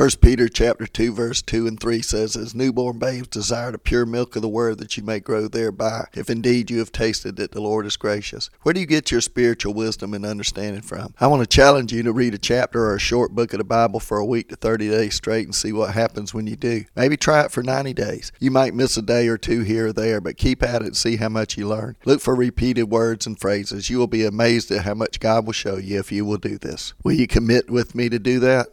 First Peter chapter 2 verse 2 and 3 says, As newborn babes desire the pure milk of the word that you may grow thereby, if indeed you have tasted that the Lord is gracious. Where do you get your spiritual wisdom and understanding from? I want to challenge you to read a chapter or a short book of the Bible for a week to 30 days straight and see what happens when you do. Maybe try it for 90 days. You might miss a day or two here or there, but keep at it and see how much you learn. Look for repeated words and phrases. You will be amazed at how much God will show you if you will do this. Will you commit with me to do that?